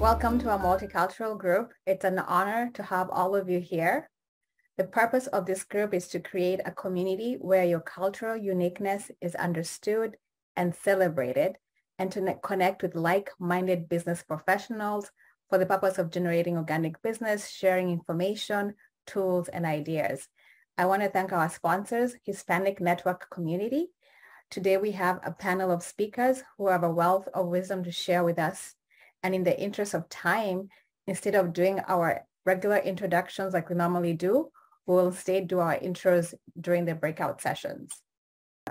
Welcome to our multicultural group. It's an honor to have all of you here. The purpose of this group is to create a community where your cultural uniqueness is understood and celebrated and to connect with like-minded business professionals for the purpose of generating organic business, sharing information, tools, and ideas. I want to thank our sponsors, Hispanic Network Community. Today we have a panel of speakers who have a wealth of wisdom to share with us and in the interest of time, instead of doing our regular introductions like we normally do, we'll instead do our intros during the breakout sessions.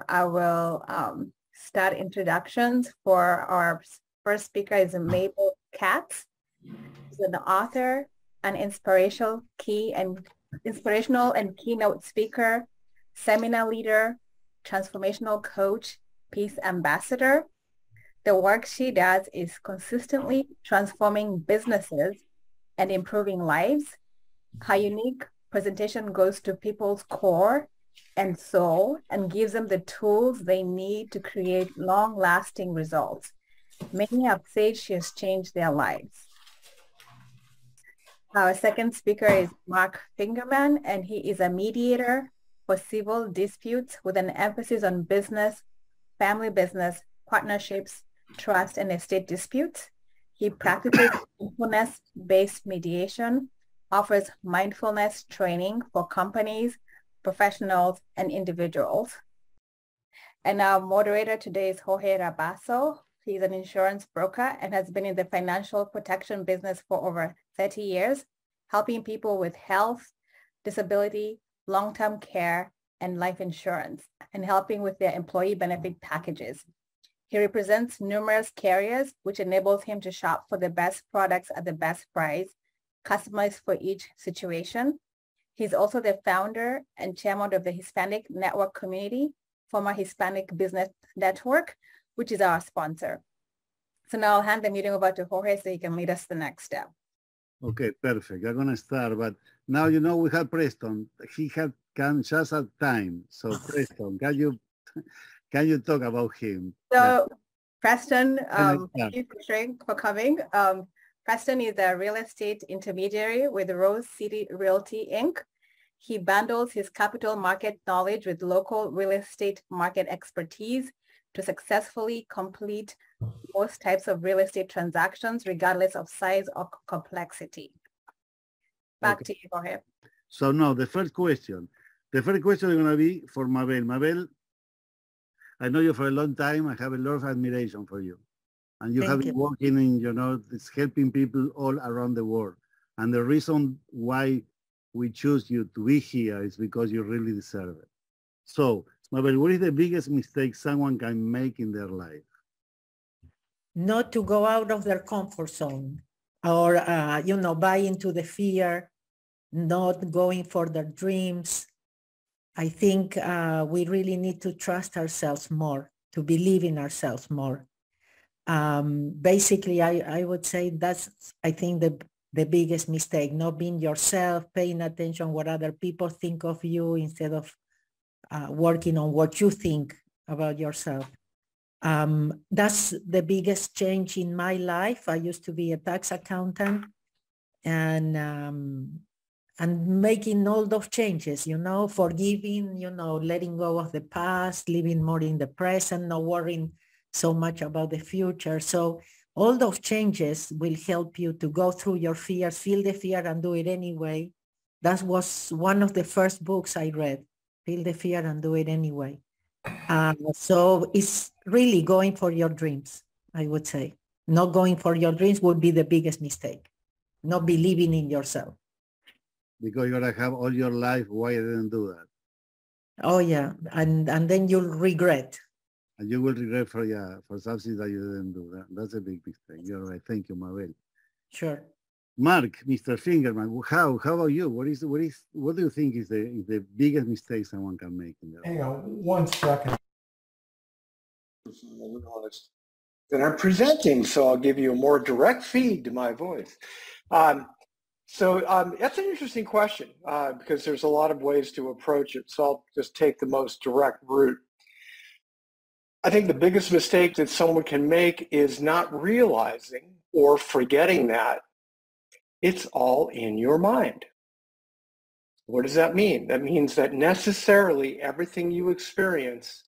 I will um, start introductions for our first speaker is Mabel Katz. She's an author, an inspirational key and inspirational and keynote speaker, seminar leader, transformational coach, peace ambassador, the work she does is consistently transforming businesses and improving lives. Her unique presentation goes to people's core and soul and gives them the tools they need to create long-lasting results. Many have said she has changed their lives. Our second speaker is Mark Fingerman, and he is a mediator for civil disputes with an emphasis on business, family business, partnerships, trust, and estate disputes. He practices mindfulness-based mediation, offers mindfulness training for companies, professionals, and individuals. And our moderator today is Jorge Rabasso. He's an insurance broker and has been in the financial protection business for over 30 years, helping people with health, disability, long-term care, and life insurance, and helping with their employee benefit packages. He represents numerous carriers, which enables him to shop for the best products at the best price, customized for each situation. He's also the founder and chairman of the Hispanic Network Community, former Hispanic Business Network, which is our sponsor. So now I'll hand the meeting over to Jorge so he can lead us the next step. Okay, perfect. I'm gonna start, but now you know we have Preston. He had come just at time. So Preston, can you can you talk about him? So Preston, um, thank you for coming. Um, Preston is a real estate intermediary with Rose City Realty Inc. He bundles his capital market knowledge with local real estate market expertise to successfully complete most types of real estate transactions, regardless of size or complexity. Back okay. to you, Jorge. So now the first question. The first question is going to be for Mabel. Mabel, I know you for a long time. I have a lot of admiration for you. And you Thank have been you. working in, you know, it's helping people all around the world. And the reason why we choose you to be here is because you really deserve it. So, Mabel, what is the biggest mistake someone can make in their life? Not to go out of their comfort zone or, uh, you know, buy into the fear, not going for their dreams, I think uh, we really need to trust ourselves more, to believe in ourselves more. Um, basically, I, I would say that's, I think, the, the biggest mistake, not being yourself, paying attention what other people think of you instead of uh, working on what you think about yourself. Um, that's the biggest change in my life. I used to be a tax accountant and um, and making all those changes, you know, forgiving, you know, letting go of the past, living more in the present, not worrying so much about the future. So all those changes will help you to go through your fears, feel the fear and do it anyway. That was one of the first books I read, Feel the Fear and Do It Anyway. Uh, so it's really going for your dreams, I would say. Not going for your dreams would be the biggest mistake, not believing in yourself because you're gonna have all your life why I didn't do that. Oh yeah, and and then you'll regret. And you will regret for yeah for something that you didn't do. That, that's a big mistake. You're right. Thank you, Mabel. Sure. Mark, Mr. Fingerman, how how about you? What is what is what do you think is the is the biggest mistake someone can make in their Hang on one second. That I'm presenting, so I'll give you a more direct feed to my voice. Um, so um, that's an interesting question uh, because there's a lot of ways to approach it. So I'll just take the most direct route. I think the biggest mistake that someone can make is not realizing or forgetting that, it's all in your mind. What does that mean? That means that necessarily everything you experience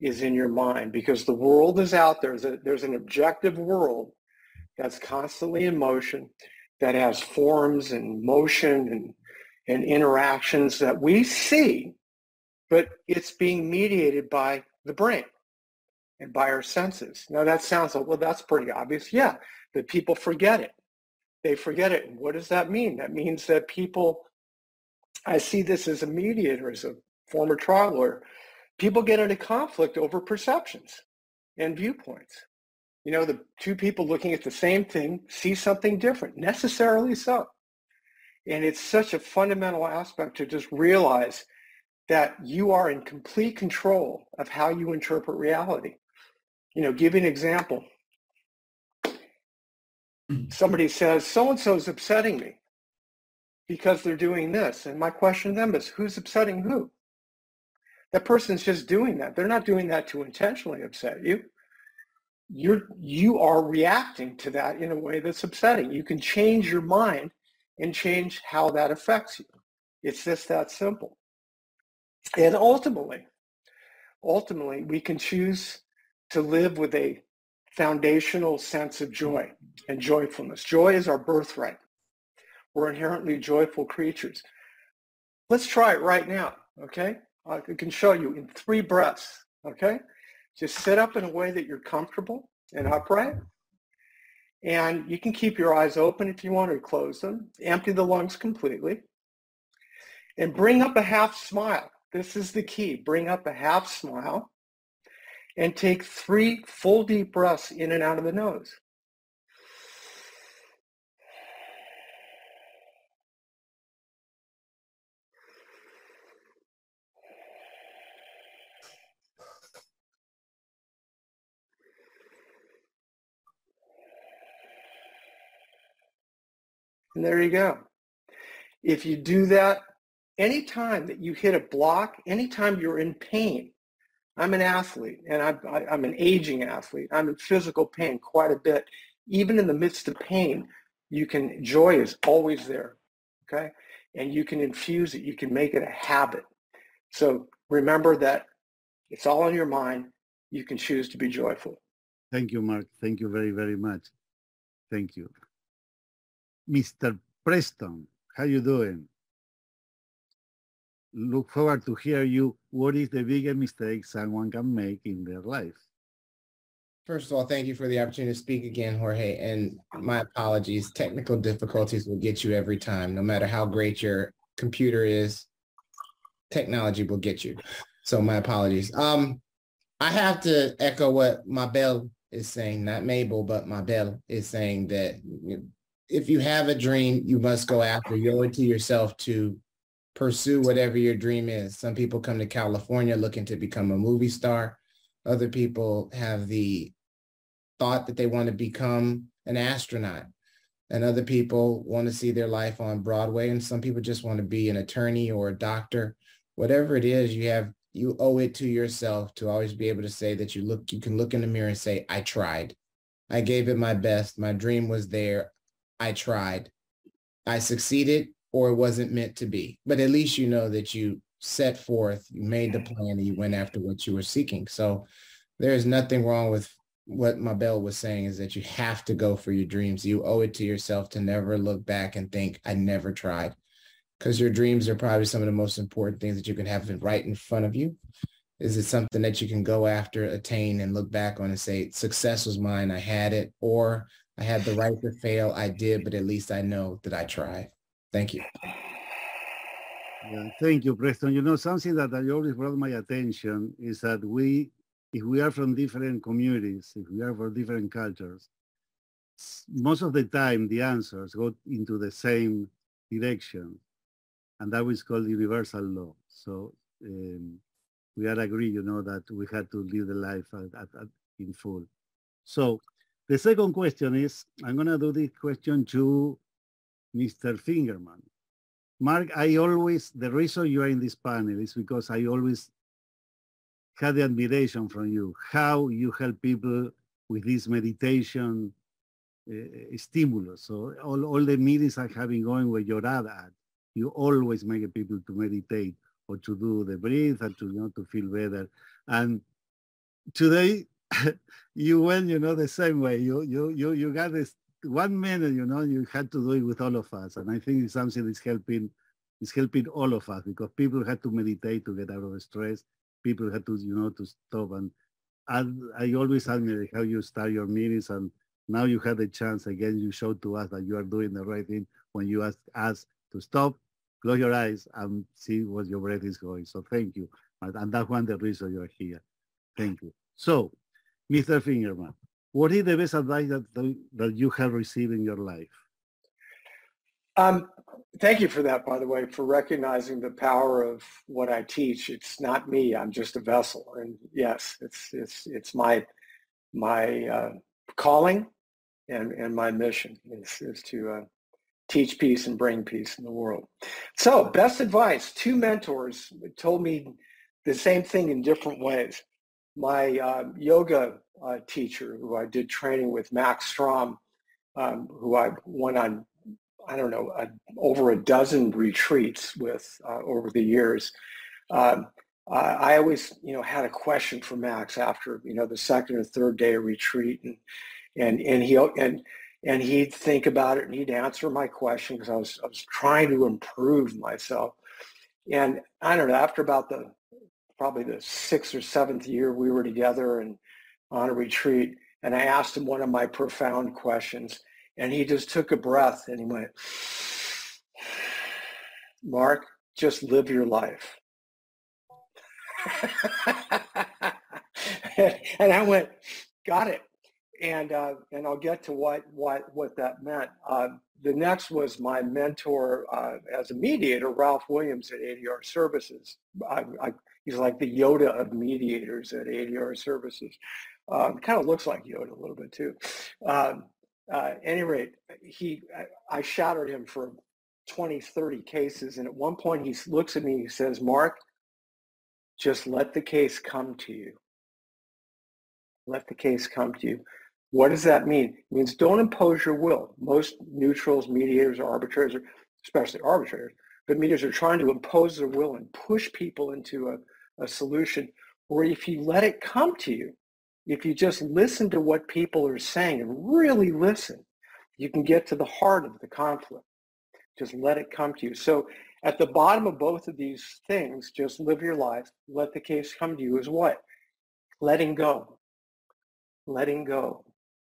is in your mind because the world is out there. There's, a, there's an objective world that's constantly in motion, that has forms and motion and, and interactions that we see, but it's being mediated by the brain and by our senses. Now that sounds like, well, that's pretty obvious. Yeah, but people forget it. They forget it. And what does that mean? That means that people, I see this as a mediator, as a former trial lawyer, people get into conflict over perceptions and viewpoints. You know, the two people looking at the same thing see something different, necessarily so. And it's such a fundamental aspect to just realize that you are in complete control of how you interpret reality you know, give an example. Hmm. Somebody says, so-and-so is upsetting me because they're doing this. And my question to them is, who's upsetting who? That person's just doing that. They're not doing that to intentionally upset you. You're, you are reacting to that in a way that's upsetting. You can change your mind and change how that affects you. It's just that simple. And ultimately, ultimately, we can choose to live with a foundational sense of joy and joyfulness. Joy is our birthright. We're inherently joyful creatures. Let's try it right now, okay? I can show you in three breaths, okay? Just sit up in a way that you're comfortable and upright. And you can keep your eyes open if you want to close them. Empty the lungs completely. And bring up a half smile. This is the key. Bring up a half smile and take three full deep breaths in and out of the nose. And there you go. If you do that anytime that you hit a block, anytime you're in pain, I'm an athlete and I'm, I, am an aging athlete. I'm in physical pain quite a bit. Even in the midst of pain, you can, joy is always there. Okay. And you can infuse it. You can make it a habit. So remember that it's all in your mind. You can choose to be joyful. Thank you, Mark. Thank you very, very much. Thank you. Mr. Preston, how you doing? look forward to hear you. What is the biggest mistake someone can make in their life? First of all, thank you for the opportunity to speak again, Jorge. And my apologies. Technical difficulties will get you every time, no matter how great your computer is. Technology will get you. So my apologies. Um, I have to echo what Mabel is saying, not Mabel, but Mabel is saying that if you have a dream, you must go after. You owe it to yourself to pursue whatever your dream is. Some people come to California looking to become a movie star. Other people have the thought that they want to become an astronaut. And other people want to see their life on Broadway. And some people just want to be an attorney or a doctor. Whatever it is, you have you owe it to yourself to always be able to say that you look, you can look in the mirror and say, I tried. I gave it my best. My dream was there. I tried. I succeeded or it wasn't meant to be. But at least you know that you set forth, you made the plan, and you went after what you were seeking. So there's nothing wrong with what my Mabel was saying is that you have to go for your dreams. You owe it to yourself to never look back and think, I never tried. Because your dreams are probably some of the most important things that you can have right in front of you. Is it something that you can go after, attain, and look back on and say, success was mine, I had it, or I had the right to fail, I did, but at least I know that I tried. Thank you. Yeah, thank you, Preston. You know, something that I always brought my attention is that we, if we are from different communities, if we are from different cultures, most of the time the answers go into the same direction. And that is called universal law. So um, we are agree, you know, that we had to live the life at, at, at, in full. So the second question is, I'm going to do this question to Mr. Fingerman. Mark, I always, the reason you are in this panel is because I always had the admiration from you, how you help people with this meditation uh, stimulus. So all, all the meetings I have been going where you're at, at, you always make people to meditate or to do the breathe and to, you know, to feel better. And today you went, you know, the same way. You, you, you, you got this one minute, you know, you had to do it with all of us. And I think it's something that's helping, is helping all of us because people had to meditate to get out of stress. People had to, you know, to stop. And I, I always admire how you start your meetings and now you had the chance again, you showed to us that you are doing the right thing when you ask us to stop, close your eyes and see what your breath is going. So thank you. And that's one of the reasons you're here. Thank you. So, Mr. Fingerman, what is the best advice that, that you have received in your life? Um, thank you for that, by the way, for recognizing the power of what I teach. It's not me. I'm just a vessel. And yes, it's, it's, it's my, my uh, calling and, and my mission is, is to uh, teach peace and bring peace in the world. So best advice, two mentors told me the same thing in different ways. My uh, yoga uh, teacher who I did training with, Max Strom, um, who I went on, I don't know, a, over a dozen retreats with uh, over the years. Um, I always, you know, had a question for Max after, you know, the second or third day of retreat, and and and he and and he'd think about it and he'd answer my question because I was I was trying to improve myself. And I don't know, after about the probably the sixth or seventh year we were together and on a retreat, and I asked him one of my profound questions, and he just took a breath and he went, Mark, just live your life. and I went, got it and uh, and I'll get to what what what that meant. Uh, the next was my mentor uh, as a mediator, Ralph Williams at ADR Services. I, I, he's like the Yoda of mediators at ADR Services. Um, kind of looks like Yoda a little bit too. Um, uh, any rate, he I, I shadowed him for 20, 30 cases, and at one point he looks at me. He says, "Mark, just let the case come to you." let the case come to you. What does that mean? It means don't impose your will. Most neutrals, mediators, or arbitrators, especially arbitrators, but mediators are trying to impose their will and push people into a, a solution. Or if you let it come to you, if you just listen to what people are saying and really listen, you can get to the heart of the conflict. Just let it come to you. So at the bottom of both of these things, just live your life, let the case come to you is what? Letting go. Letting go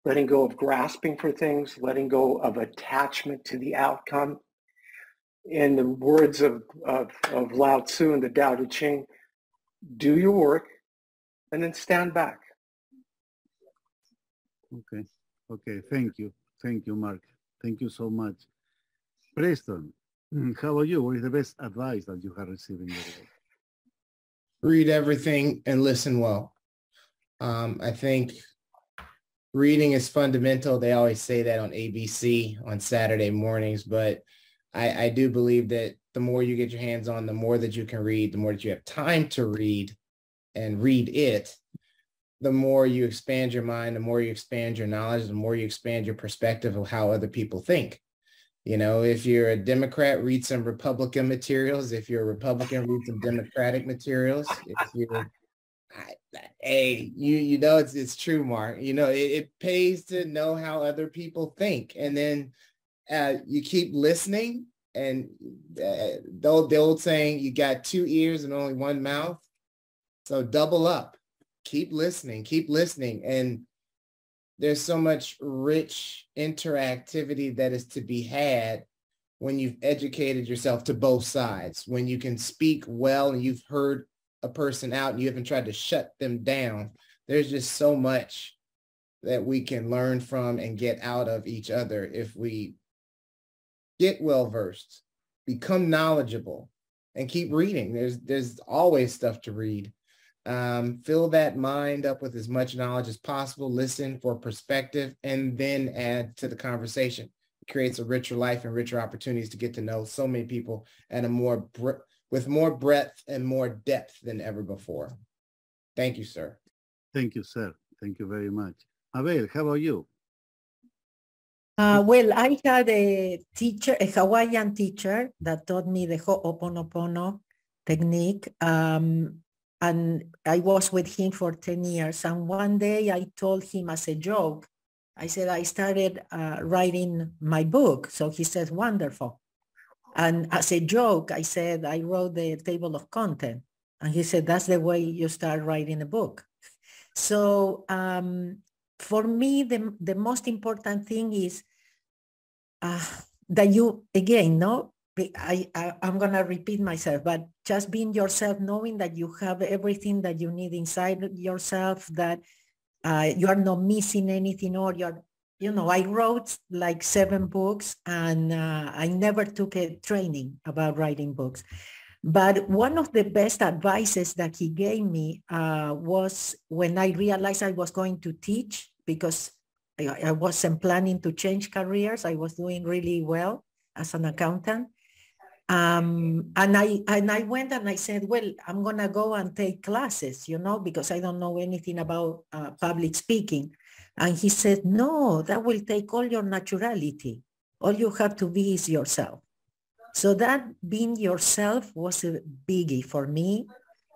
letting go of grasping for things, letting go of attachment to the outcome. In the words of, of, of Lao Tzu and the Tao Te Ching, do your work and then stand back. Okay. Okay. Thank you. Thank you, Mark. Thank you so much. Preston, how about you? What is the best advice that you have received in your life? Read everything and listen well. Um, I think reading is fundamental. They always say that on ABC on Saturday mornings, but I, I do believe that the more you get your hands on, the more that you can read, the more that you have time to read and read it, the more you expand your mind, the more you expand your knowledge, the more you expand your perspective of how other people think. You know, if you're a Democrat, read some Republican materials. If you're a Republican, read some Democratic materials. If you're hey, you you know it's it's true, Mark. You know it, it pays to know how other people think, and then uh, you keep listening. And uh, the, old, the old saying, you got two ears and only one mouth. So double up. Keep listening. Keep listening. And there's so much rich interactivity that is to be had when you've educated yourself to both sides, when you can speak well and you've heard a person out and you haven't tried to shut them down. There's just so much that we can learn from and get out of each other if we get well versed, become knowledgeable, and keep reading. There's there's always stuff to read. Um, fill that mind up with as much knowledge as possible. Listen for perspective, and then add to the conversation. It creates a richer life and richer opportunities to get to know so many people at a more with more breadth and more depth than ever before. Thank you, sir. Thank you, sir. Thank you very much. Abel, how about you? Uh, well, I had a teacher, a Hawaiian teacher that taught me the Ho'oponopono technique. Um, and I was with him for 10 years. And one day I told him as a joke, I said, I started uh, writing my book. So he said, wonderful. And as a joke, I said, I wrote the table of content. And he said, that's the way you start writing a book. So um, for me, the, the most important thing is uh, that you, again, no, I, I, I'm going to repeat myself, but just being yourself, knowing that you have everything that you need inside yourself, that uh, you are not missing anything or you're, you know, I wrote like seven books and uh, I never took a training about writing books. But one of the best advices that he gave me uh, was when I realized I was going to teach because I, I wasn't planning to change careers. I was doing really well as an accountant. Um, and I and I went and I said, well, I'm gonna go and take classes, you know, because I don't know anything about uh, public speaking. And he said, no, that will take all your naturality. All you have to be is yourself. So that being yourself was a biggie for me.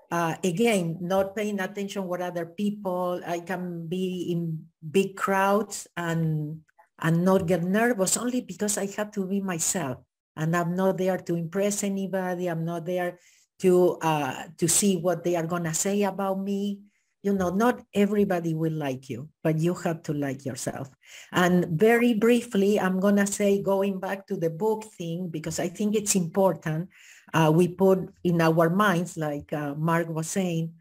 Uh, again, not paying attention what other people, I can be in big crowds and, and not get nervous only because I have to be myself and I'm not there to impress anybody. I'm not there to uh, to see what they are gonna say about me. You know, not everybody will like you, but you have to like yourself. And very briefly, I'm gonna say going back to the book thing because I think it's important. Uh, we put in our minds, like uh, Mark was saying,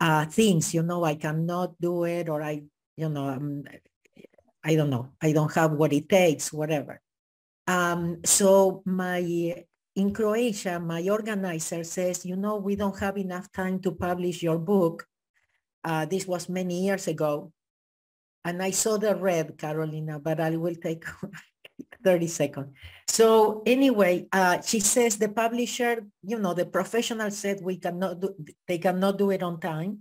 uh, things. You know, I cannot do it, or I, you know, I'm, I don't know, I don't have what it takes, whatever. Um, so my in Croatia, my organizer says, you know, we don't have enough time to publish your book. Uh, this was many years ago. And I saw the red, Carolina, but I will take 30 seconds. So anyway, uh, she says the publisher, you know, the professional said we cannot do, they cannot do it on time.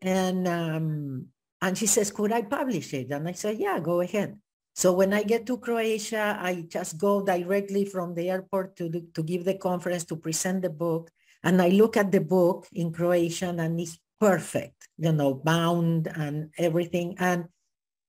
And, um, and she says, could I publish it? And I said, yeah, go ahead. So when I get to Croatia, I just go directly from the airport to, to give the conference to present the book. And I look at the book in Croatian and it's perfect, you know, bound and everything. And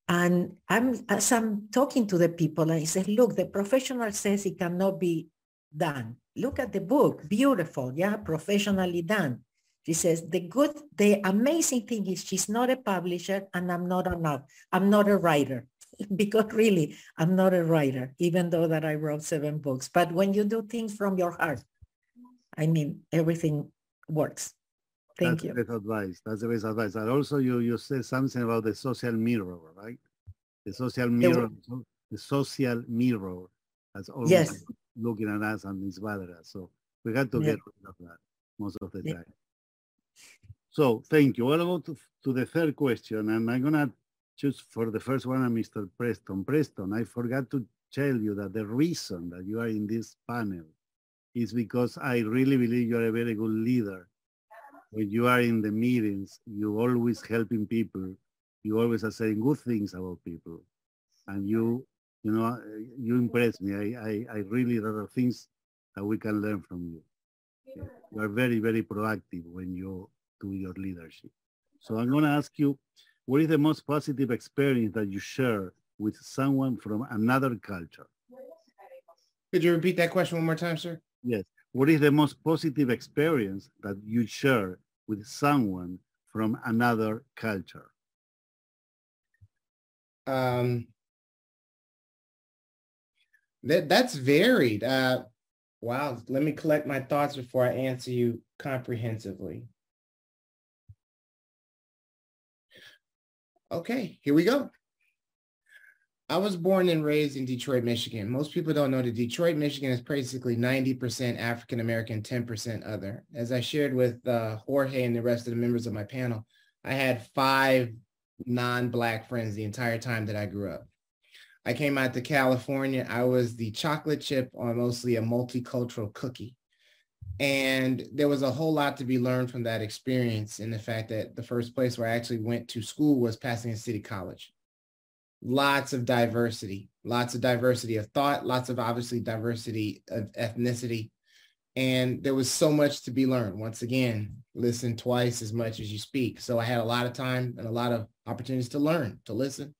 and I'm as I'm talking to the people, I say, look, the professional says it cannot be done. Look at the book, beautiful, yeah, professionally done. She says, the good, the amazing thing is she's not a publisher and I'm not a, I'm not a writer. because really I'm not a writer, even though that I wrote seven books. But when you do things from your heart, I mean, everything works. Thank That's you. That's advice. That's the best advice. And also you, you said something about the social mirror, right? The social mirror, the, the social mirror that's always yes. looking at us and misbothering us. So we got to yeah. get rid of that most of the yeah. time. So thank you. I'll go to, to the third question and I'm gonna choose for the first one, Mr. Preston. Preston, I forgot to tell you that the reason that you are in this panel is because I really believe you're a very good leader. When you are in the meetings, you always helping people. You always are saying good things about people. And you, you know, uh, you impress me. I, I, I really, there are things that we can learn from you. You are very, very proactive when you do your leadership. So I'm going to ask you, what is the most positive experience that you share with someone from another culture? Could you repeat that question one more time, sir? Yes. What is the most positive experience that you share with someone from another culture? Um, that that's varied. Uh, wow. Let me collect my thoughts before I answer you comprehensively. Okay, here we go. I was born and raised in Detroit, Michigan. Most people don't know that Detroit, Michigan is basically 90% African American, 10% other. As I shared with uh, Jorge and the rest of the members of my panel, I had five non-Black friends the entire time that I grew up. I came out to California. I was the chocolate chip on mostly a multicultural cookie. And there was a whole lot to be learned from that experience in the fact that the first place where I actually went to school was Pasadena City College. Lots of diversity, lots of diversity of thought, lots of obviously diversity of ethnicity. And there was so much to be learned. Once again, listen twice as much as you speak. So I had a lot of time and a lot of opportunities to learn, to listen.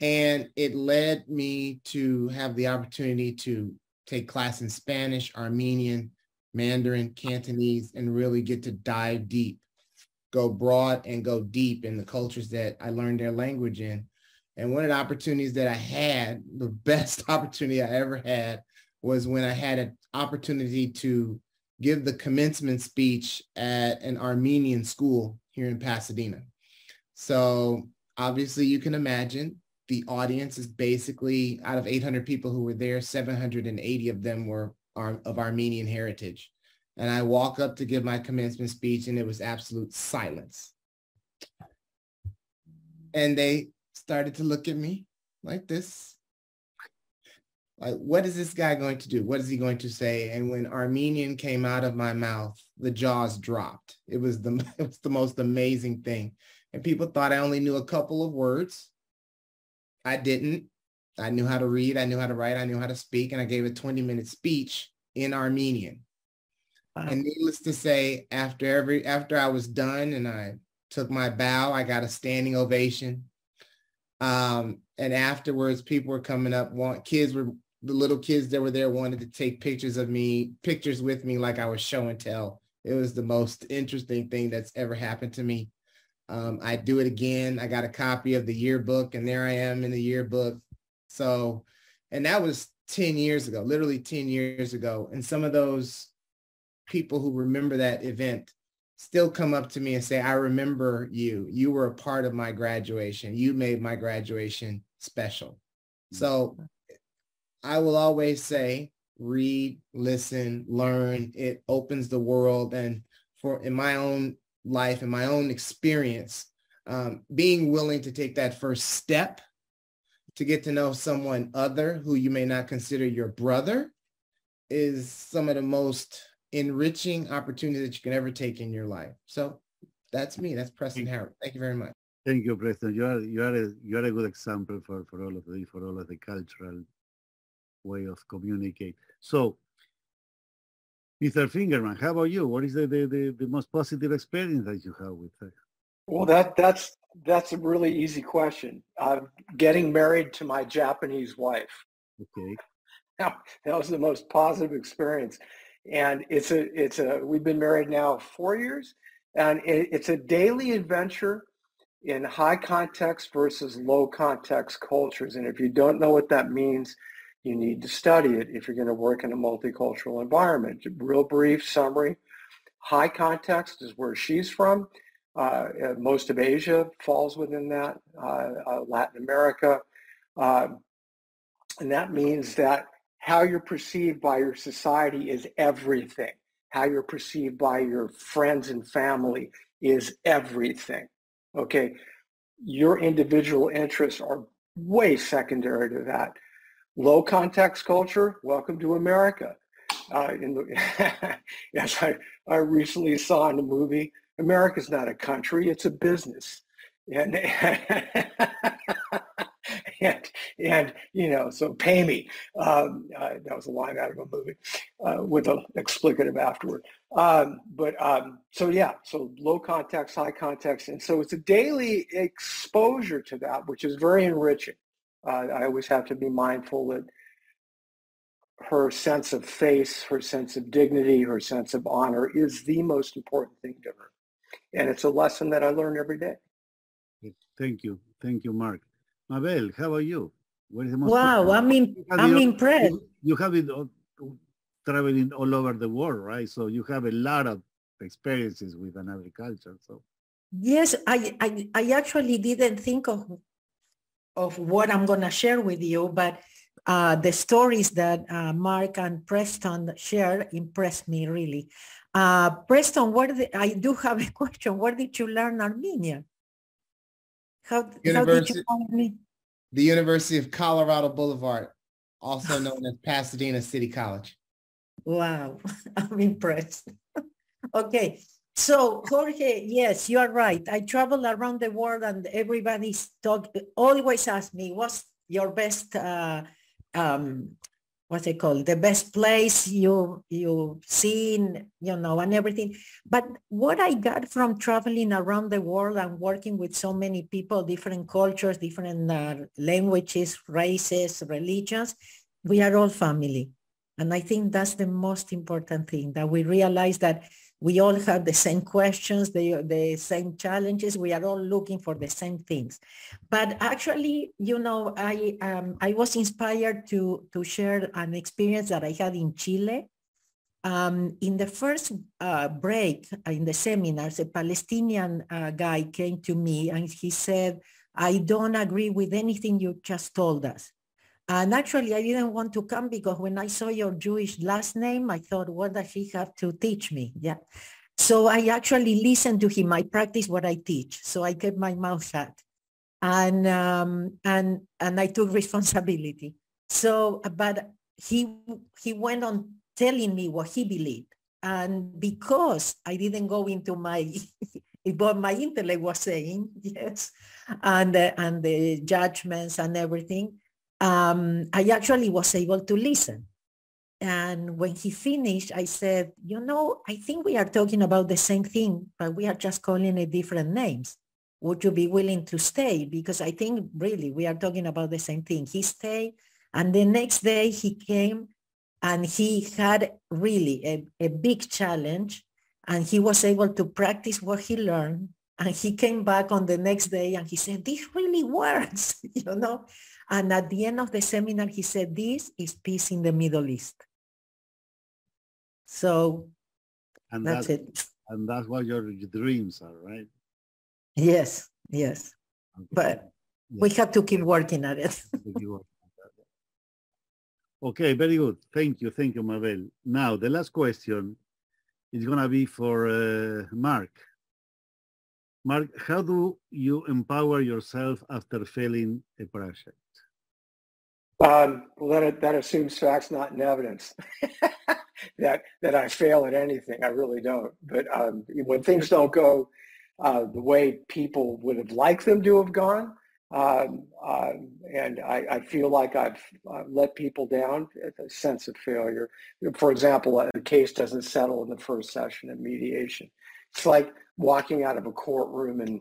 And it led me to have the opportunity to take class in Spanish, Armenian, Mandarin, Cantonese, and really get to dive deep, go broad and go deep in the cultures that I learned their language in. And one of the opportunities that I had, the best opportunity I ever had, was when I had an opportunity to give the commencement speech at an Armenian school here in Pasadena. So obviously you can imagine the audience is basically out of 800 people who were there, 780 of them were of Armenian heritage. And I walk up to give my commencement speech and it was absolute silence. And they started to look at me like this. Like, what is this guy going to do? What is he going to say? And when Armenian came out of my mouth, the jaws dropped. It was the, it was the most amazing thing. And people thought I only knew a couple of words. I didn't. I knew how to read. I knew how to write. I knew how to speak. And I gave a 20 minute speech in Armenian. Wow. And needless to say, after every, after I was done and I took my bow, I got a standing ovation. Um, and afterwards, people were coming up, want kids were the little kids that were there wanted to take pictures of me, pictures with me like I was show and tell. It was the most interesting thing that's ever happened to me. Um, I do it again. I got a copy of the yearbook and there I am in the yearbook. So, and that was 10 years ago, literally 10 years ago. And some of those people who remember that event still come up to me and say, I remember you. You were a part of my graduation. You made my graduation special. So I will always say, read, listen, learn. It opens the world. And for in my own life, in my own experience, um, being willing to take that first step to get to know someone other who you may not consider your brother is some of the most enriching opportunity that you can ever take in your life. So that's me. That's Preston Howard. Thank you very much. Thank you, Preston. You are you are a you are a good example for, for all of the for all of the cultural way of communicate. So Mr. Fingerman, how about you? What is the, the, the, the most positive experience that you have with her? Well, that that's that's a really easy question. Uh, getting married to my Japanese wife. Okay. That, that was the most positive experience and it's a it's a we've been married now four years and it, it's a daily adventure in high context versus low context cultures and if you don't know what that means you need to study it if you're going to work in a multicultural environment. Real brief summary high context is where she's from uh, most of asia falls within that uh, uh, latin america um, and that means that how you're perceived by your society is everything. How you're perceived by your friends and family is everything. Okay. Your individual interests are way secondary to that. Low context culture, welcome to America. Uh, the, as I, I recently saw in the movie, America's not a country, it's a business. And and and you know, so pay me. Um, uh, that was a line out of a movie uh, with an explicative afterward. Um, but um, so yeah, so low context, high context, and so it's a daily exposure to that, which is very enriching. Uh, I always have to be mindful that her sense of face, her sense of dignity, her sense of honor is the most important thing to her. And it's a lesson that I learn every day. Thank you. Thank you, Mark. Mabel, how are you? What is the most wow, I mean, I'm impressed. You, you have been traveling all over the world, right? So you have a lot of experiences with an agriculture. So yes, I, I, I actually didn't think of of what I'm going to share with you, but uh, the stories that uh, Mark and Preston shared impressed me really. Uh, Preston, what the, I do have a question. Where did you learn Armenian? How, University, how did you me? The University of Colorado Boulevard, also known as Pasadena City College. Wow, I'm impressed. okay, So Jorge, yes, you are right. I travel around the world and everybody's talk always ask me, what's your best uh, um, what's it called the best place you you've seen you know and everything. But what i got from traveling around the world and working with so many people different cultures different uh, languages races religions we are all family. And i think that's the most important thing that we realize that we all have the same questions, the, the same challenges. We are all looking for the same things. But actually, you know, I, um, I was inspired to, to share an experience that I had in Chile. Um, in the first uh, break in the seminars, a Palestinian uh, guy came to me and he said, I don't agree with anything you just told us. And actually, I didn't want to come because when I saw your Jewish last name, I thought, what does he have to teach me? Yeah. So I actually listened to him. I practice what I teach. So I kept my mouth shut. And, um, and, and I took responsibility. So, but he, he went on telling me what he believed. And because I didn't go into my, what my intellect was saying, yes, and, uh, and the judgments and everything, um, I actually was able to listen. And when he finished, I said, you know, I think we are talking about the same thing, but we are just calling it different names. Would you be willing to stay? Because I think really we are talking about the same thing. He stayed and the next day he came and he had really a, a big challenge and he was able to practice what he learned. And he came back on the next day and he said, this really works, you know? And at the end of the seminar, he said, this is peace in the Middle East. So and that's, it. And that's what your dreams are, right? Yes, yes. Okay. But we have to keep working at it. okay, very good. Thank you. Thank you, Mabel. Now, the last question is going to be for uh, Mark. Mark, how do you empower yourself after failing a project? Um, well, that, that assumes facts, not in evidence. that that I fail at anything. I really don't. But um, when things don't go uh, the way people would have liked them to have gone, um, uh, and I, I, feel like I've uh, let people down, a sense of failure. For example, a case doesn't settle in the first session of mediation. It's like walking out of a courtroom and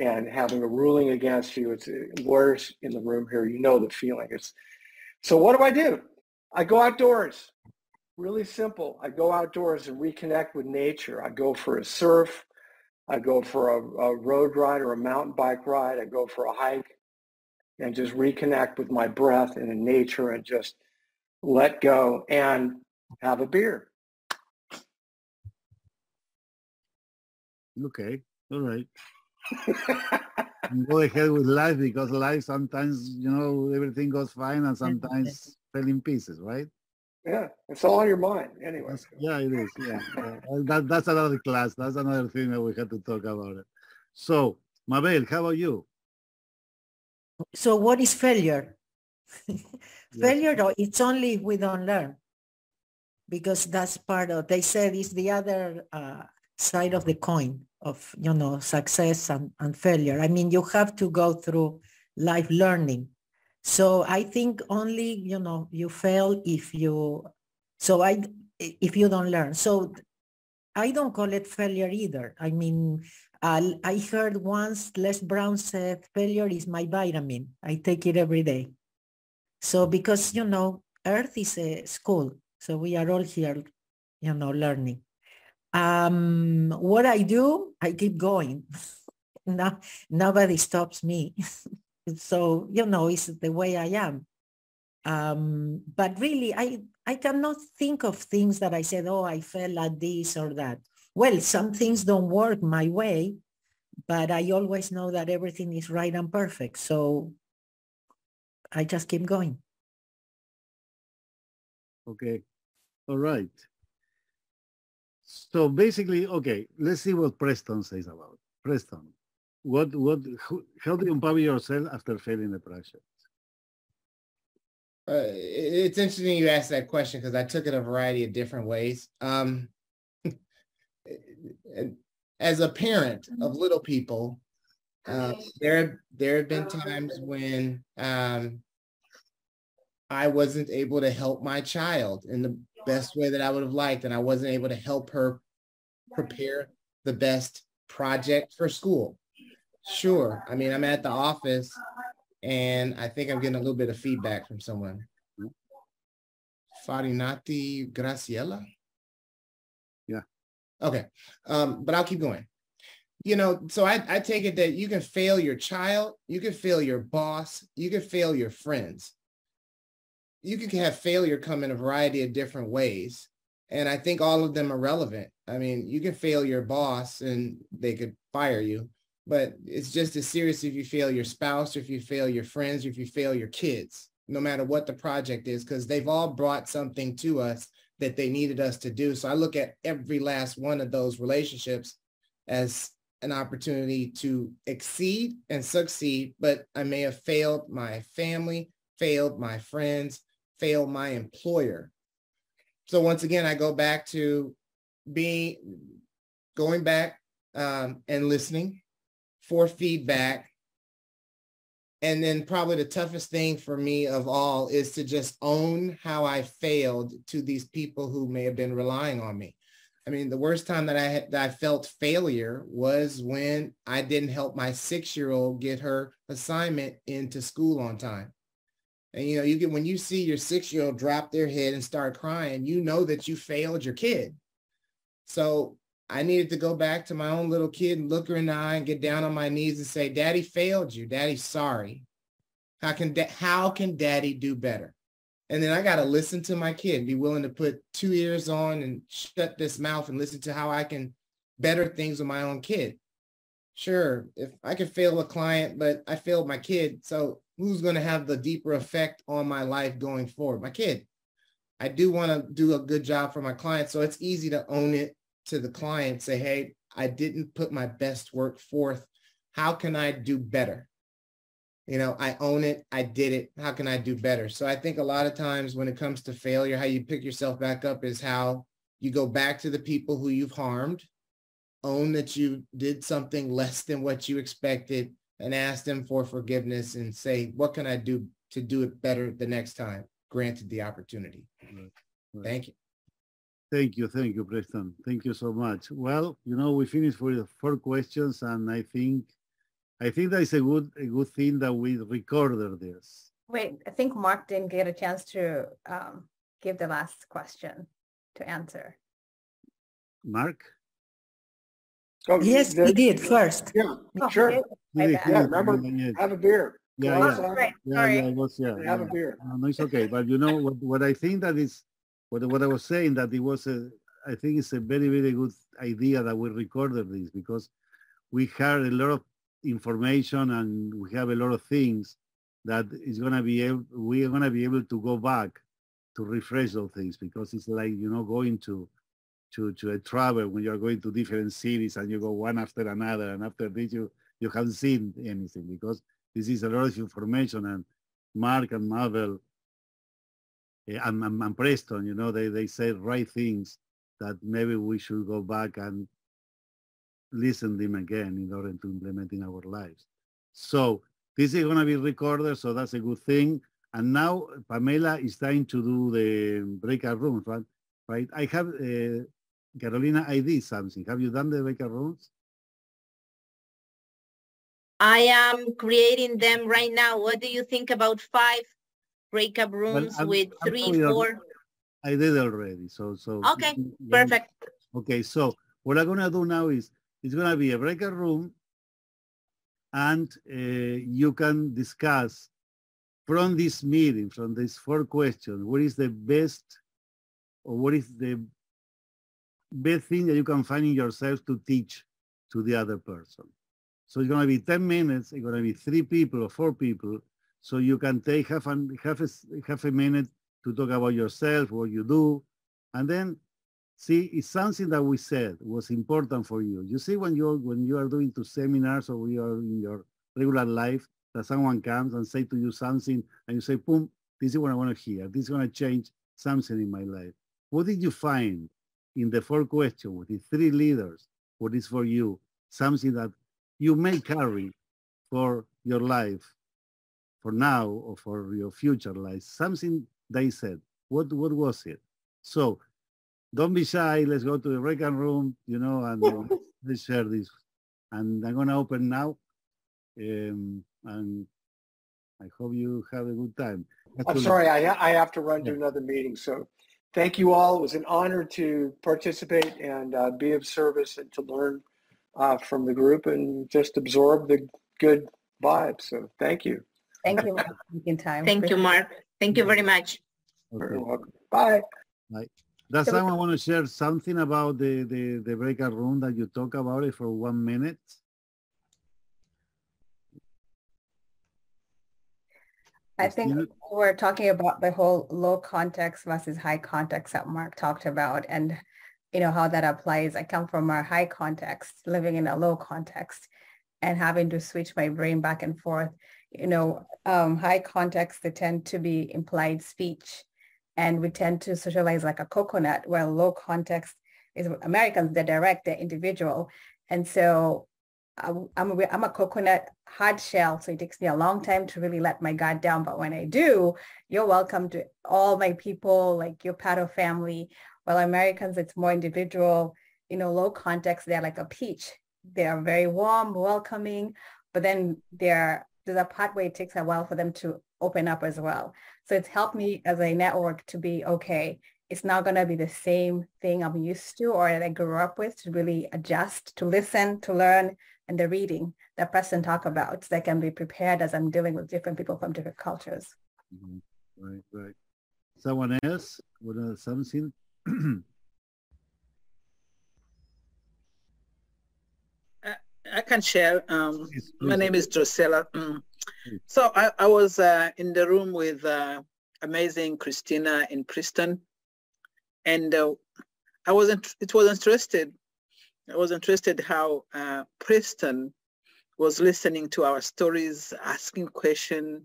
and having a ruling against you. It's uh, lawyers in the room here. You know the feeling. It's so. What do I do? I go outdoors really simple. I go outdoors and reconnect with nature. I go for a surf. I go for a, a road ride or a mountain bike ride. I go for a hike and just reconnect with my breath and in nature and just let go and have a beer. Okay. All right. Go ahead with life because life sometimes, you know, everything goes fine and sometimes fell in pieces, right? Yeah, it's all on your mind anyway. Yeah, it is. Yeah, that, that's another class. That's another thing that we had to talk about it. So, Mabel, how about you? So, what is failure? failure, though, it's only if we don't learn, because that's part of. They said it's the other uh, side of the coin of you know success and, and failure. I mean, you have to go through life learning so I think only, you know, you fail if you, so I, if you don't learn. So I don't call it failure either. I mean, uh, I heard once Les Brown said, failure is my vitamin. I take it every day. So because, you know, Earth is a school. So we are all here, you know, learning. Um, what I do, I keep going. no, nobody stops me. So, you know, it's the way I am. Um, but really, I, I cannot think of things that I said, oh, I fell at this or that. Well, some things don't work my way, but I always know that everything is right and perfect. So I just keep going. Okay. All right. So basically, okay, let's see what Preston says about it. Preston what what how do you empower yourself after failing the project uh, it's interesting you asked that question because i took it a variety of different ways um, as a parent of little people, uh, there there have been times when um, I wasn't able to help my child in the best way that I would have liked, and I wasn't able to help her prepare the best project for school. Sure. I mean, I'm at the office and I think I'm getting a little bit of feedback from someone. Farinati Graciela? Yeah. Okay. Um, but I'll keep going. You know, so I, I take it that you can fail your child, you can fail your boss, you can fail your friends. You can have failure come in a variety of different ways. And I think all of them are relevant. I mean, you can fail your boss and they could fire you, but it's just as serious if you fail your spouse, or if you fail your friends, or if you fail your kids, no matter what the project is, because they've all brought something to us that they needed us to do. So I look at every last one of those relationships as an opportunity to exceed and succeed, but I may have failed my family, failed my friends, failed my employer. So once again, I go back to being going back um, and listening for feedback. And then probably the toughest thing for me of all is to just own how I failed to these people who may have been relying on me. I mean, the worst time that I had that I felt failure was when I didn't help my six-year-old get her assignment into school on time. And you know, you get when you see your six-year-old drop their head and start crying, you know that you failed your kid. So I needed to go back to my own little kid and look her in the eye and get down on my knees and say, Daddy failed you. Daddy's sorry. How can da- how can daddy do better? And then I got to listen to my kid, be willing to put two ears on and shut this mouth and listen to how I can better things with my own kid. Sure, if I could fail a client, but I failed my kid. So who's going to have the deeper effect on my life going forward? My kid. I do want to do a good job for my clients. So it's easy to own it to the client, say, hey, I didn't put my best work forth. How can I do better? You know, I own it. I did it. How can I do better? So I think a lot of times when it comes to failure, how you pick yourself back up is how you go back to the people who you've harmed, own that you did something less than what you expected, and ask them for forgiveness and say, what can I do to do it better the next time, granted the opportunity. Right. Right. Thank you. Thank you. Thank you, Preston. Thank you so much. Well, you know, we finished with four questions and I think I think that is a good a good thing that we recorded this. Wait, I think Mark didn't get a chance to um, give the last question to answer. Mark? Oh, yes, he did first. Yeah, oh, sure. Yeah, remember, have a beer. Yeah, yeah. Right. yeah, yeah, it was, yeah. Have yeah. a beer. No, no, it's okay. But you know what, what I think that is, what, what I was saying that it was a, I think it's a very, very good idea that we recorded this because we had a lot of information and we have a lot of things that is going to be able, we are going to be able to go back to refresh those things because it's like, you know, going to, to, to a travel when you're going to different cities and you go one after another and after this you, you haven't seen anything because this is a lot of information and Mark and Mabel eh, and, and, and Preston, you know, they, they say right things that maybe we should go back and listen them again in order to implement in our lives. So this is going to be recorded, so that's a good thing. And now Pamela is trying to do the breakout rooms, right? Right. I have uh, Carolina. I did something. Have you done the breakout rooms? I am creating them right now. What do you think about five breakup rooms well, with 3 four? I did already. So so. Okay, perfect. Okay, so what I'm gonna do now is it's gonna be a breakout room, and uh, you can discuss from this meeting, from these four questions, what is the best or what is the best thing that you can find in yourself to teach to the other person. So it's going to be 10 minutes. It's going to be three people or four people. So you can take half, an, half, a, half a minute to talk about yourself, what you do. And then see, it's something that we said was important for you. You see when you when you are doing two seminars or you are in your regular life, that someone comes and say to you something and you say, boom, this is what I want to hear. This is going to change something in my life. What did you find in the four questions with the three leaders what is for you, something that you may carry for your life, for now or for your future life, something they said. What, what was it? So don't be shy. Let's go to the breakout room, you know, and let's share this. And I'm going to open now. Um, and I hope you have a good time. I'm sorry, I, I have to run to another meeting. So thank you all. It was an honor to participate and uh, be of service and to learn uh, from the group and just absorb the good vibes. So thank you. Thank you for time. Thank you, Mark. Thank you very much. Okay. Very welcome. Bye. Bye. That's time I want to share something about the, the, the breakout room that you talk about it for one minute. I think we're talking about the whole low context versus high context that Mark talked about and you know how that applies. I come from a high context, living in a low context and having to switch my brain back and forth. You know, um, high context, they tend to be implied speech and we tend to socialize like a coconut, while low context is Americans, they're direct, they're individual. And so I'm, I'm, a, coconut hard shell, so it takes me a long time to really let my guard down. But when I do, you're welcome to all my people, like your part of family. While Americans, it's more individual, you know, low context, they're like a peach. They are very warm, welcoming, but then they're, there's a part where it takes a while for them to open up as well. So it's helped me as a network to be, okay, it's not going to be the same thing I'm used to or that I grew up with to really adjust, to listen, to learn, and the reading that Preston talk about so I can be prepared as I'm dealing with different people from different cultures. Mm-hmm. Right, right. Someone else What, with something? I can share. Um. My name is Drusilla. Mm. So I, I was uh, in the room with uh, amazing Christina in Preston, and uh, I wasn't. It was interested I was interested how uh, Preston was listening to our stories, asking questions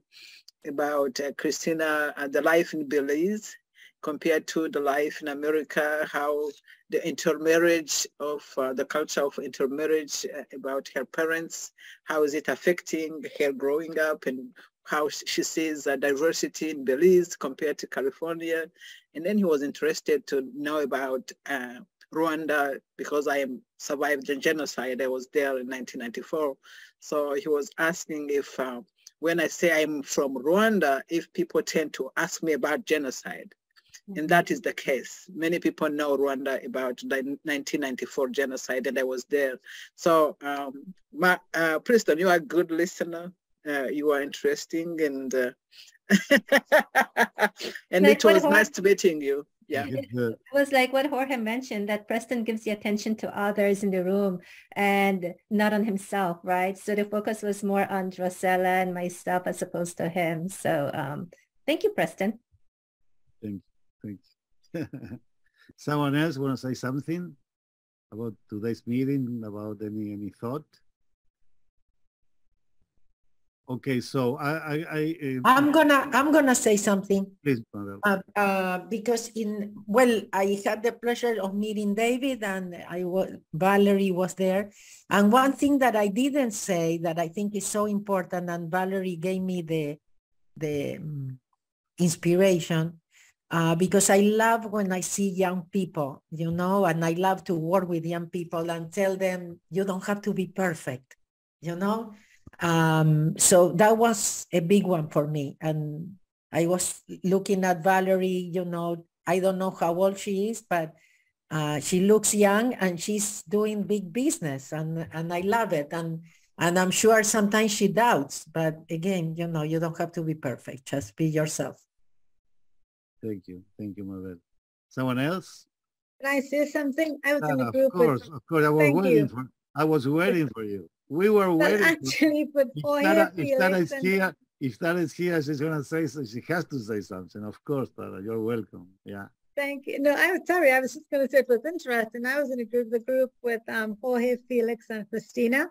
about uh, Christina and the life in Belize compared to the life in America, how the intermarriage of uh, the culture of intermarriage uh, about her parents, how is it affecting her growing up and how she sees uh, diversity in Belize compared to California. And then he was interested to know about uh, Rwanda because I survived the genocide. I was there in 1994. So he was asking if uh, when I say I'm from Rwanda, if people tend to ask me about genocide. Mm-hmm. And that is the case. Many people know Rwanda about the 1994 genocide, and I was there. So, um, my, uh, Preston, you are a good listener. Uh, you are interesting, and uh, and like it was nice meeting you yeah it, it was like what jorge mentioned that preston gives the attention to others in the room and not on himself right so the focus was more on drusilla and myself as opposed to him so um thank you preston thank you someone else want to say something about today's meeting about any any thought? Okay, so I, I, I uh, I'm gonna, I'm gonna say something. Please, uh, uh, because in well, I had the pleasure of meeting David, and I was Valerie was there, and one thing that I didn't say that I think is so important, and Valerie gave me the the um, inspiration uh, because I love when I see young people, you know, and I love to work with young people and tell them you don't have to be perfect, you know um, so that was a big one for me. And I was looking at Valerie, you know, I don't know how old she is, but uh, she looks young and she's doing big business and, and I love it. And, and I'm sure sometimes she doubts, but again, you know, you don't have to be perfect. Just be yourself. Thank you. Thank you, Mabel. Someone else? Can I say something? I was in a group. Of course, with, of course. I was waiting you. for I was waiting for you. We were but waiting. Actually, but if Tara, if Tara is here, if Tara is here, she's gonna say so. She has to say something. Of course, Tara, you're welcome. Yeah. Thank you. No, I was sorry. I was just going to say it was interesting. I was in a group, the group with um, Jorge, Felix, and Christina,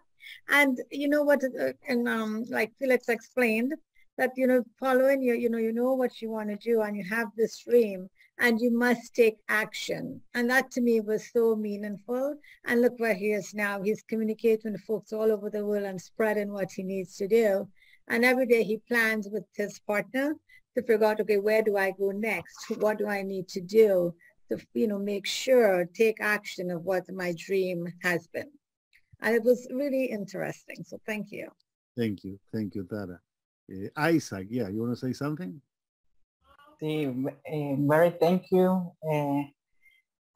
and you know what? Uh, and um, like Felix explained, that you know, following you, you know, you know what you want to do, and you have this dream. and you must take action. And that to me was so meaningful. And look where he is now. He's communicating with folks all over the world and spreading what he needs to do. And every day he plans with his partner to figure out, okay, where do I go next? What do I need to do to, you know, make sure, take action of what my dream has been. And it was really interesting. So thank you. Thank you. Thank you, Tara. Uh, Isaac, yeah, you want to say something? Sí, uh, very thank you uh,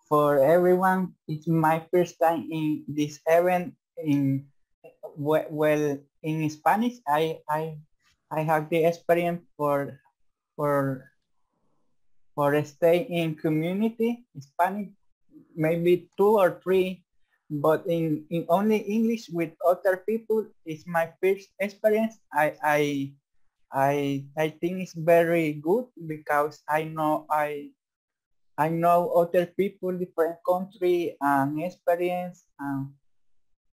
for everyone. It's my first time in this event in well in Spanish. I I I have the experience for for for stay in community Spanish, maybe two or three, but in, in only English with other people is my first experience. I I I I think it's very good because I know I I know other people, different country and experience. And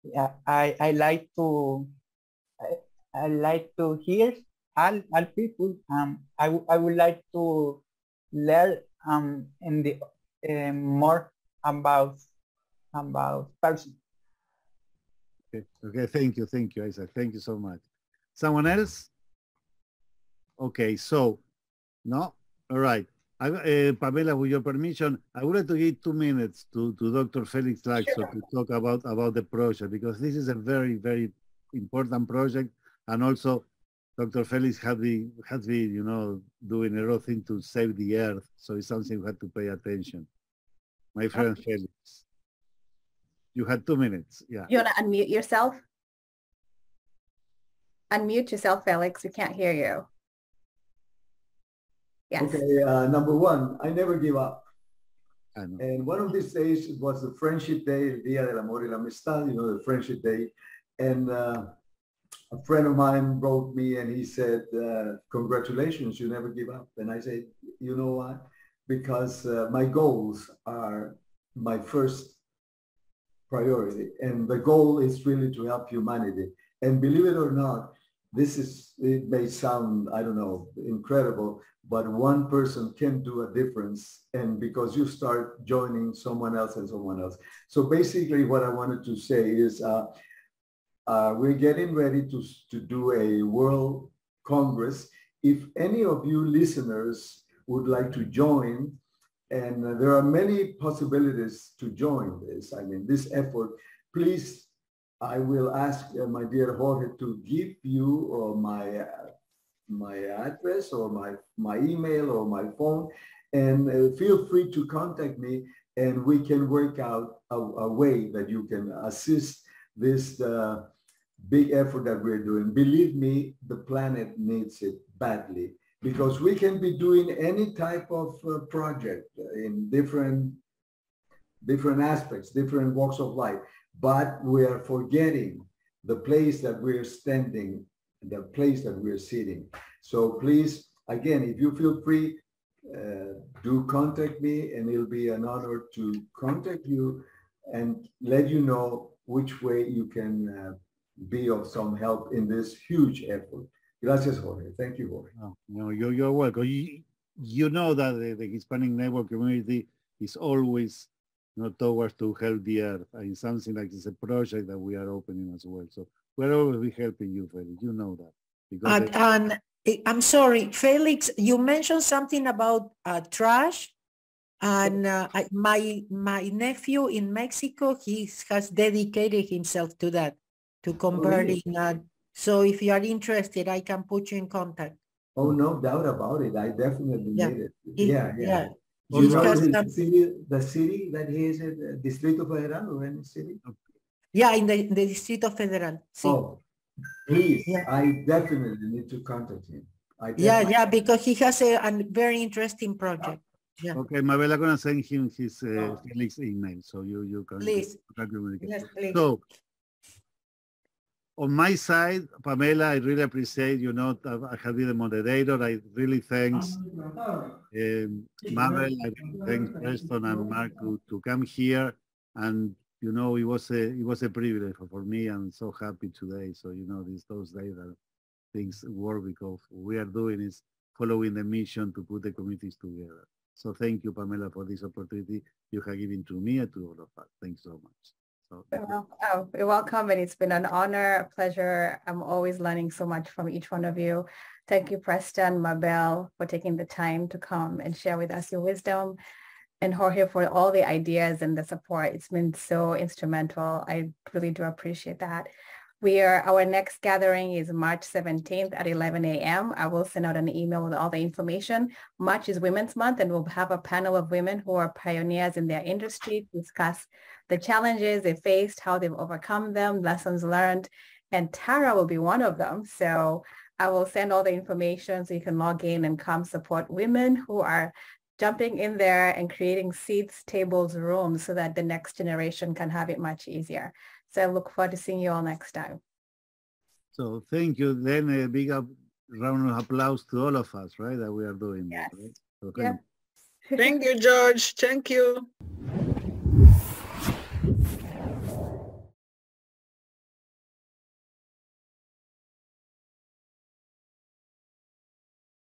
yeah, I I like to I, I like to hear all, all people. Um, I, I would like to learn um, in the uh, more about about person. Okay. okay, thank you, thank you, Isaac. Thank you so much. Someone else? Okay, so no, all right. I, uh, Pamela, with your permission, I would like to give two minutes to, to Dr. Felix Laxo sure. to talk about, about the project because this is a very, very important project and also Dr. Felix has been, has been, you know, doing a lot of things to save the earth. So it's something we have to pay attention. My friend okay. Felix. You had two minutes. Yeah. You want to unmute yourself? Unmute yourself, Felix. We can't hear you. Yes. Okay, uh, number one, I never give up. And one of these days it was the Friendship Day, Dia del Amor y la Amistad, you know, the Friendship Day. And uh, a friend of mine wrote me and he said, uh, congratulations, you never give up. And I said, you know what? Because uh, my goals are my first priority. And the goal is really to help humanity. And believe it or not, this is, it may sound, I don't know, incredible, but one person can do a difference. And because you start joining someone else and someone else. So basically what I wanted to say is, uh, uh, we're getting ready to, to do a World Congress. If any of you listeners would like to join, and uh, there are many possibilities to join this, I mean, this effort, please, I will ask uh, my dear Jorge to give you or my uh, my address or my, my email or my phone, and uh, feel free to contact me and we can work out a, a way that you can assist this uh, big effort that we're doing. Believe me, the planet needs it badly because we can be doing any type of uh, project in different different aspects, different walks of life, but we are forgetting the place that we're standing, the place that we're sitting. So please, again, if you feel free, uh, do contact me and it'll be an honor to contact you and let you know which way you can uh, be of some help in this huge effort. Gracias, Jorge. Thank you, Jorge. No, no you're, you're welcome. You, you know that the, the, Hispanic network community is always you know, towards to help the earth. And something like this, a project that we are opening as well. So we're always be helping you, Felix. You know that. And, and eh, I'm sorry, Felix, you mentioned something about uh, trash. And uh, my my nephew in Mexico, he has dedicated himself to that to converting that. So if you are interested, I can put you in contact. Oh, no doubt about it. I definitely yeah. need it. it yeah, yeah. yeah. You know the city, the city that he is in, Distrito Federal or any city? Yeah, in the, the Distrito Federal. Sí. Oh, please, yeah. I definitely need to contact him. I Yeah, yeah, because he has a, a very interesting project. Yeah. Okay, Mabel, I'm gonna send him his uh, oh. Felix email, so you you can, please. Communicate. Yes, please. So on my side, Pamela, I really appreciate, you know, I have been the moderator. I really thanks um, Mabel, I thanks Preston and Mark to, to come here. And, you know, it was a, it was a privilege for, me. I'm so happy today. So, you know, these those days that things work because we are doing is following the mission to put the communities together. So thank you, Pamela, for this opportunity you have given to me and to all of us. Thanks so much. So, well, oh, you're welcome, and it's been an honor, a pleasure. I'm always learning so much from each one of you. Thank you, Preston, Mabel, for taking the time to come and share with us your wisdom, and Jorge for all the ideas and the support. It's been so instrumental. I really do appreciate that. We are, our next gathering is March 17th at 11 a.m. I will send out an email with all the information. March is Women's Month and we'll have a panel of women who are pioneers in their industry to discuss the challenges they faced, how they've overcome them, lessons learned, and Tara will be one of them. So I will send all the information so you can log in and come support women who are jumping in there and creating seats, tables, rooms so that the next generation can have it much easier. So I look forward to seeing you all next time. So thank you. Then a big round of applause to all of us, right, that we are doing. Yes. Right? So thank, yeah. thank you, George. Thank you.